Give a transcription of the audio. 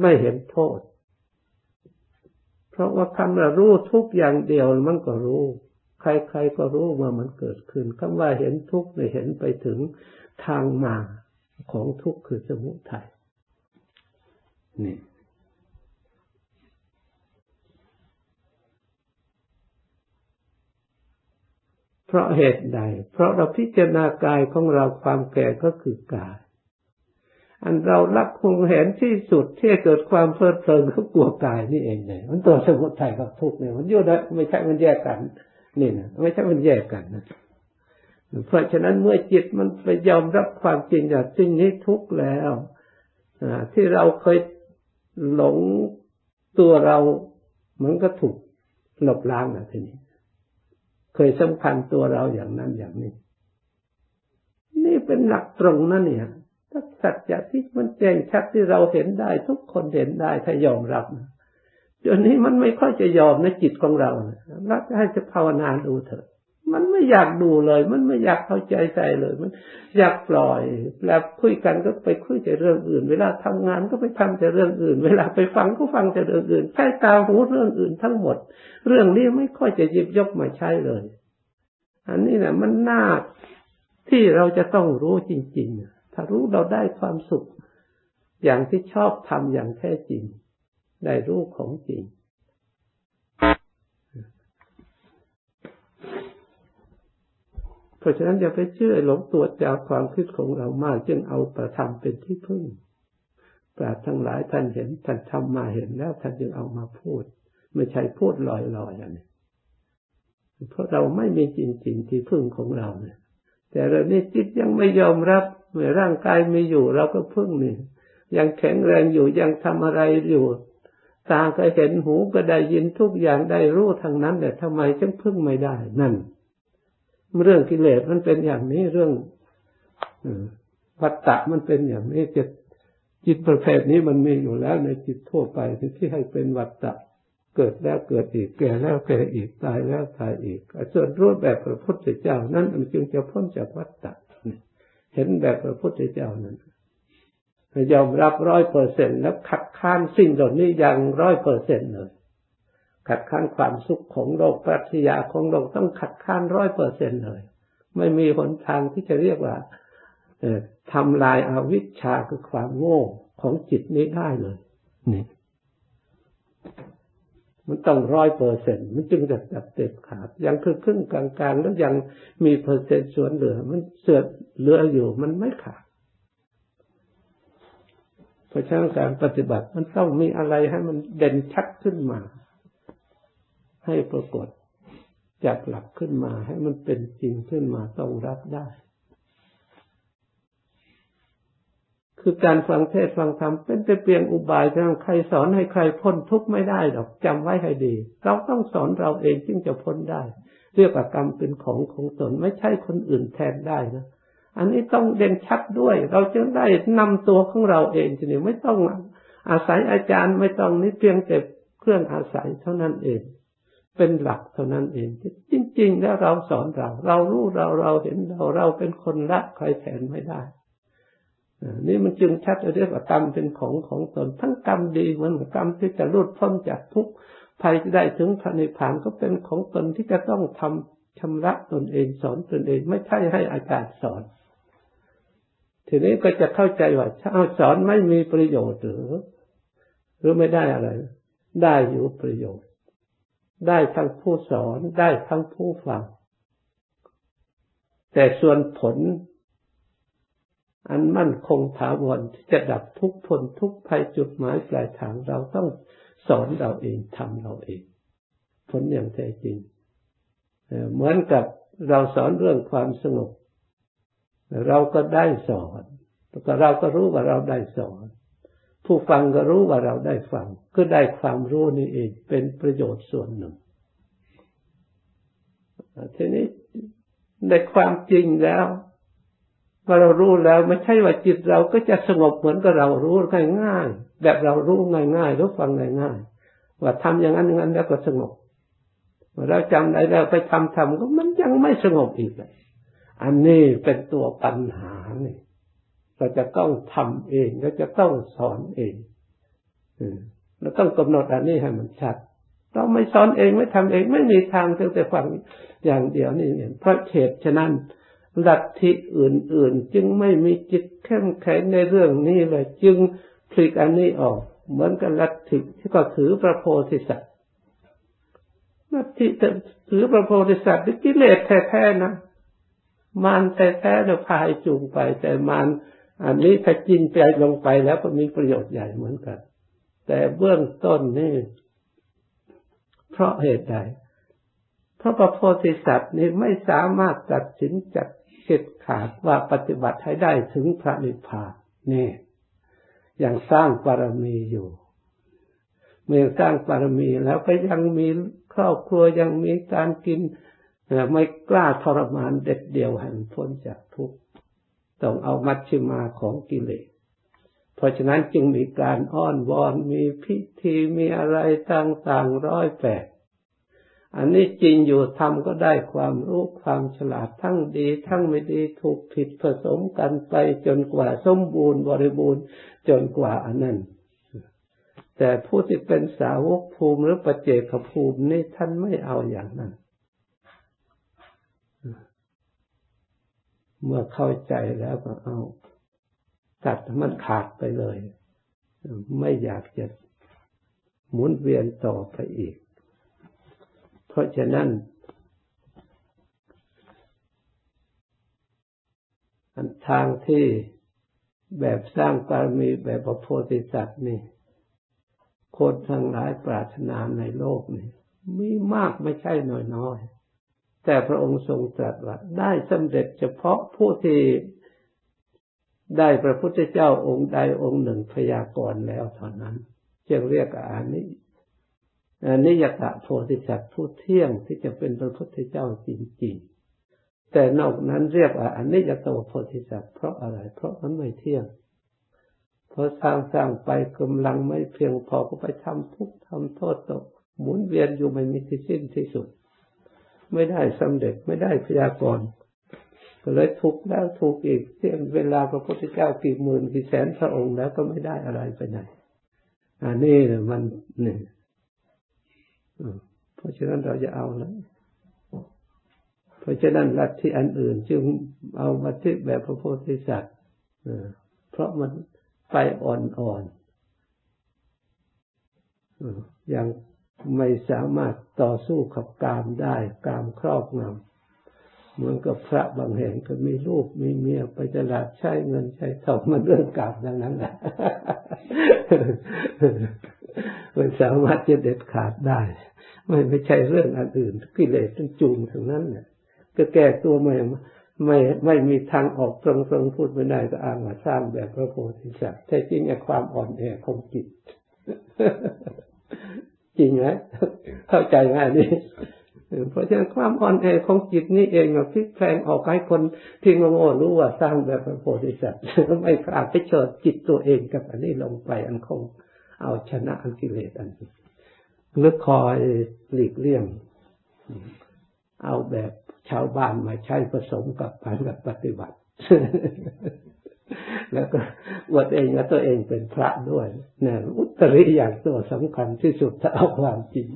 ไม่เห็นโทษ เพราะว่าคำว่ารู้ทุกอย่างเดียวมันก็รู้ ใครๆก็รู้ว่ามันเกิดขึ้นคำว่าเห็นทุกข์เห็นไปถึงทางมาของทุกข์คือสมุทัยนี่เพราะเหตุใด เพราะเราพิจารณากายของเราความแก่ก็คือกาย อันเรารักคงเห็นที่สุดที่เกิดความเพลิดเพลินก็กลัวกายนี่เองเลยมันตัวสมุทัยกับทุกเนี่ยมันยู่ได้ไม่ใช่มันแยกกันนี่นะไม่ใช่มันแยกกันนะเพราะฉะนั้นเมื่อจิตมันไปยอมรับความจริงอย่างจริงนี้ทุกแล้วที่เราเคยหลงตัวเรามันก็ถูกหลบล้างนะทีนี้ เคยสำคัญตัวเราอย่างนั้นอย่างนี้ นี่เป็นหลักตรงนั่นเนี่ย ถ้าสัจจะที่มันแจ้งชัดที่เราเห็นได้ทุกคนเห็นได้ถ้ายอมรับเดี๋ยวนี้มันไม่ค่อยจะยอมในจิตของเรารักให้จะภาวนาดูเถอะ มันไม่อยากดูเลย มันไม่อยากเข้าใจใส่เลย มันอยากปล่อย แล้วคุยกันก็ไปคุยแต่เรื่องอื่น เวลาทำงานก็ไปทำแต่เรื่องอื่น เวลาไปฟังก็ฟังแต่เรื่องอื่นใช้ตาหูเรื่องอื่นทั้งหมด เรื่องนี้ไม่ค่อยจะหยิบยกมาใช้เลย อันนี้แหละมันน่าที่เราจะต้องรู้จริง ๆ ถ้ารู้เราได้ความสุข อย่างที่ชอบทำอย่างแท้จริง ได้รู้ของจริงเพราะฉะนั้นอย่าไปเชื่อหลงตัวจากความคิดของเรามากจึงเอาประธรรมเป็นที่พึ่งปราทั้งหลายท่านเห็นท่านทำมาเห็นแล้วท่านจึงเอามาพูด ไม่ใช่พูดลอยๆอย่างนี้เพราะเราไม่มีจริงๆที่พึ่งของเราเนี่ยแต่เรานี่จิตยังไม่ยอมรับ เมื่อร่างกายมีอยู่ เราก็พึ่งนี่ยังแข็งแรงอยู่ยังทำอะไรอยู่ ตาก็เห็นหูก็ได้ยินทุกอย่างได้รู้ทางนั้นแต่ทำไมจึงพึ่งไม่ได้ นั่น เรื่องกิเลสมันเป็นอย่างนี้เรื่องวัตตะมันเป็นอย่างนี้จิตจิตประเภทนี้มันมีอยู่แล้วในจิตทั่วไปที่ให้เป็นวัตตะเกิดแล้วเกิดอีกแก่แล้วแก่อีกตายแล้วตายอีกส่วนรูปแบบพระพุทธเจ้านั้นมันจึงจะพ้นจากวัตตะ เห็นแบบพระพุทธเจ้านั้นยอมรับร้อยเปอร์เซ็นแล้วขัดข้านสิ่งเหล่านี้อย่างร้อยเปอร์เซ็นเลย ขัดค้านความสุขของโลกปรัชญาของโลกต้องขัดค้านร้อยเปอร์เซ็นเลย ไม่มีหนทางที่จะเรียกว่าทำลายอาวิชชาคือความโง่ของจิตนี้ได้เลยนี่ มันต้องร้อยเปอร์เซ็นต์มันจึงจะจับเต็มขาดยังคือครึ่งกลางๆ แล้วยังมีเปอร์เซ็นต์ส่วนเหลือ มันเสือเหลืออยู่มันไม่ขาดเพราะฉะนั้นการปฏิบัติมันต้องมีอะไรให้มันเด่นชัดขึ้นมา ให้ปรากฏจากหลักขึ้นมาให้มันเป็นจริงขึ้นมาต้องรับได้ คือการฟังเทศฟังธรรมเป็นแต่เพียงอุบายทางใครสอนให้ใครพ้นทุกข์ไม่ได้หรอกจำไว้ให้ดี เราต้องสอนเราเองจึงจะพ้นได้ เรียกว่ากรรมเป็นของของตนไม่ใช่คนอื่นแทนได้นะอันนี้ต้องเด่นชัดด้วย เราจึงได้นำตัวของเราเองจะนี่ไม่ต้องอาศัยอาจารย์ไม่ต้องนี่เพียงแต่เครื่องอาศัยเท่านั้นเอง เป็นหลักเท่านั้นเอง จริง ๆ แล้วเราสอนเรา เรารู้เราเราเห็นเราเราเป็นคนละใครแทนไม่ได้ นี่มันจึงชัดเรียกว่ากรรมเป็นของของตนทั้งกรรมดีเหมือนกรรมที่จะรุดพ้นจากทุกภัยจะได้ถึงพระนิพพานก็เป็นของตนที่จะต้องทำชำระตนเองสอนตนเองไม่ใช่ให้อาจารย์สอน ทีนี้ก็จะเข้าใจว่าถ้าสอนไม่มีประโยชน์หรือหรือไม่ได้อะไร ได้อยู่ประโยชน์ ได้ทั้งผู้สอนได้ทั้งผู้ฟัง แต่ส่วนผล อันมั่นคงถาวรที่จะดับทุกผลทุกภัยจุดหมายปลายทางเราต้องสอนเราเองทำเราเอง ผลอย่างแท้จริงเหมือนกับเราสอนเรื่องความสงบเราก็ได้สอนแล้วก็เราก็รู้ว่าเราได้สอน ผู้ฟังก็รู้ว่าเราได้ฟัง ก็ได้ความรู้นี่เองเป็นประโยชน์ส่วนหนึ่งทีนี้ในความจริงแล้ว พอเรารู้แล้วไม่ใช่ว่าจิตเราก็จะสงบเหมือนกับเรารู้ง่ายๆแบบเรารู้ง่ายๆรู้ฟังง่ายๆว่าทำอย่างนั้นอย่างนั้นแล้วก็สงบเราจำได้แล้วไปทำทำก็มันยังไม่สงบอีกเลยอันนี้เป็นตัวปัญหาเนี่ยเราจะต้องทำเองเราจะต้องสอนเองเราต้องกำหนดอันนี้ให้มันชัดเราไม่สอนเองไม่ทำเองไม่มีทางเพียงแต่ฟังอย่างเดียวนี่เพราะเหตุฉะนั้น ลัทธิอื่น ๆ จึงไม่มีจิตเข้มแข็งในเรื่องนี้เลยจึงพลิกอันนี้ออก เหมือนกับลัทธิที่ก็ถือพระโพธิสัตว์ลัทธิถือพระโพธิสัตว์ด้วยกิเลสแท้ๆนะมารแท้ๆเราพายจูงไปแต่มารอันนี้ถ้ากินไปลงไปแล้วก็มีประโยชน์ใหญ่เหมือนกัน แต่เบื้องต้นนี่ เพราะเหตุใดเพราะพระโพธิสัตว์นี่ไม่สามารถตัดสินจัด เด็ดขาดว่าปฏิบัติให้ได้ถึงพระนิพพานนี่ยังสร้างบารมีอยู่เมื่อสร้างบารมีแล้วก็ยังมีครอบครัวยังมีการกินไม่กล้าทรมานเด็ดเดียวให้มันพ้นจากทุกข์ต้องเอามัชฌิมาของกิเลสเพราะฉะนั้นจึงมีการอ้อนวอนมีพิธีมีอะไรต่างๆร้อยแปด อันนี้จริงอยู่ทำก็ได้ความรู้ความฉลาดทั้งดี ทั้งไม่ดีถูกผิดผสมกันไปจนกว่าสมบูรณ์บริบูรณ์จนกว่าอันนั้นแต่ผู้ที่เป็นสาวกภูมิหรือปเจกภูมินี่ท่านไม่เอาอย่างนั้น เมื่อเข้าใจแล้วก็เอา ตัดมันขาดไปเลย ไม่อยากจะหมุนเวียนต่อไปอีก ราะฉะนั้น ทางที่แบบสร้างบารมีแบบพระโพธิสัตว์นี่คนทั้งหลายปรารถนาในโลกนี่มีมากไม่ใช่น้อยๆแต่พระองค์ทรงตรัสว่าได้สำเร็จเฉพาะผู้ที่ได้พระพุทธเจ้าองค์ใดองค์หนึ่งพยากรณ์แล้วเท่านั้น จึงเรียกอานิ นิยตะโพธิสัตว์ผู้เที่ยงที่จะเป็นพระพุทธเจ้าจริงๆ แต่นอกนั้นเรียกว่าอนิยตะโพธิสัตว์เพราะอะไร เพราะมันไม่เที่ยงพอสร้างสร้างไปกำลังไม่เพียงพอก็ไปทำทุกข์ทำโทษตกหมุนเวียนอยู่ไม่มีที่สิ้นที่สุด ไม่ได้สำเร็จไม่ได้พยากรณ์ก็เลยทุกข์แล้วทุกข์อีกเที่ยเวลาพระพุทธเจ้ากี่หมื่นกี่แสนพระองค์แล้วก็ไม่ได้อะไรไปไหนอันนี้มันเนี่ย เพราะฉะนั้นเราจะเอาแล้วเพราะฉะนั้นลัทธิอันอื่น จึงเอาลัทธิแบบพระโพธิสัตว์เพราะมันไปอ่อนๆยังไม่สามารถต่อสู้กับกามได้กามครอบงำเหมือนกับพระบางแห่งก็มีลูกมีเมียไปตลาดใช้เงินใช้ทองมันเรื่องกามดังนั้นแหละมันสามารถจะเด็ดขาดได้ ไม่ไม่ใช่เรื่องอันอื่นกิเลสมันจูงทั้งนั้นเนี่ยก็แก้ตัวไม่ไม่ไม่มีทางออกตรงตรงพูดไม่ได้ก็อ้างว่าสร้างแบบพระโพธิสัตว์แท้จริงไอ้ความอ่อนแอของจิต จริงไหมเข้าใจไหมนี่เพราะฉะนั้นความอ่อนแอของจิตนี่เองพลิกแปลงออกให้คนที่งงรู้ว่าสร้างแบบพระโพธิสัตว์ไม่กล้าไปเชิดจิตตัวเองกับอันนี้ลงไปอันคงเอาชนะอันกิเลสอันนี้ หรือคอยหลีกเลี่ยง เอาแบบชาวบ้านมาใช้ผสมกับการปฏิบัติ แล้วก็วัดเองว่าตัวเองเป็นพระด้วยเนี่ยอุตริอย่างตัวสำคัญที่สุดถ้าเอาความจริง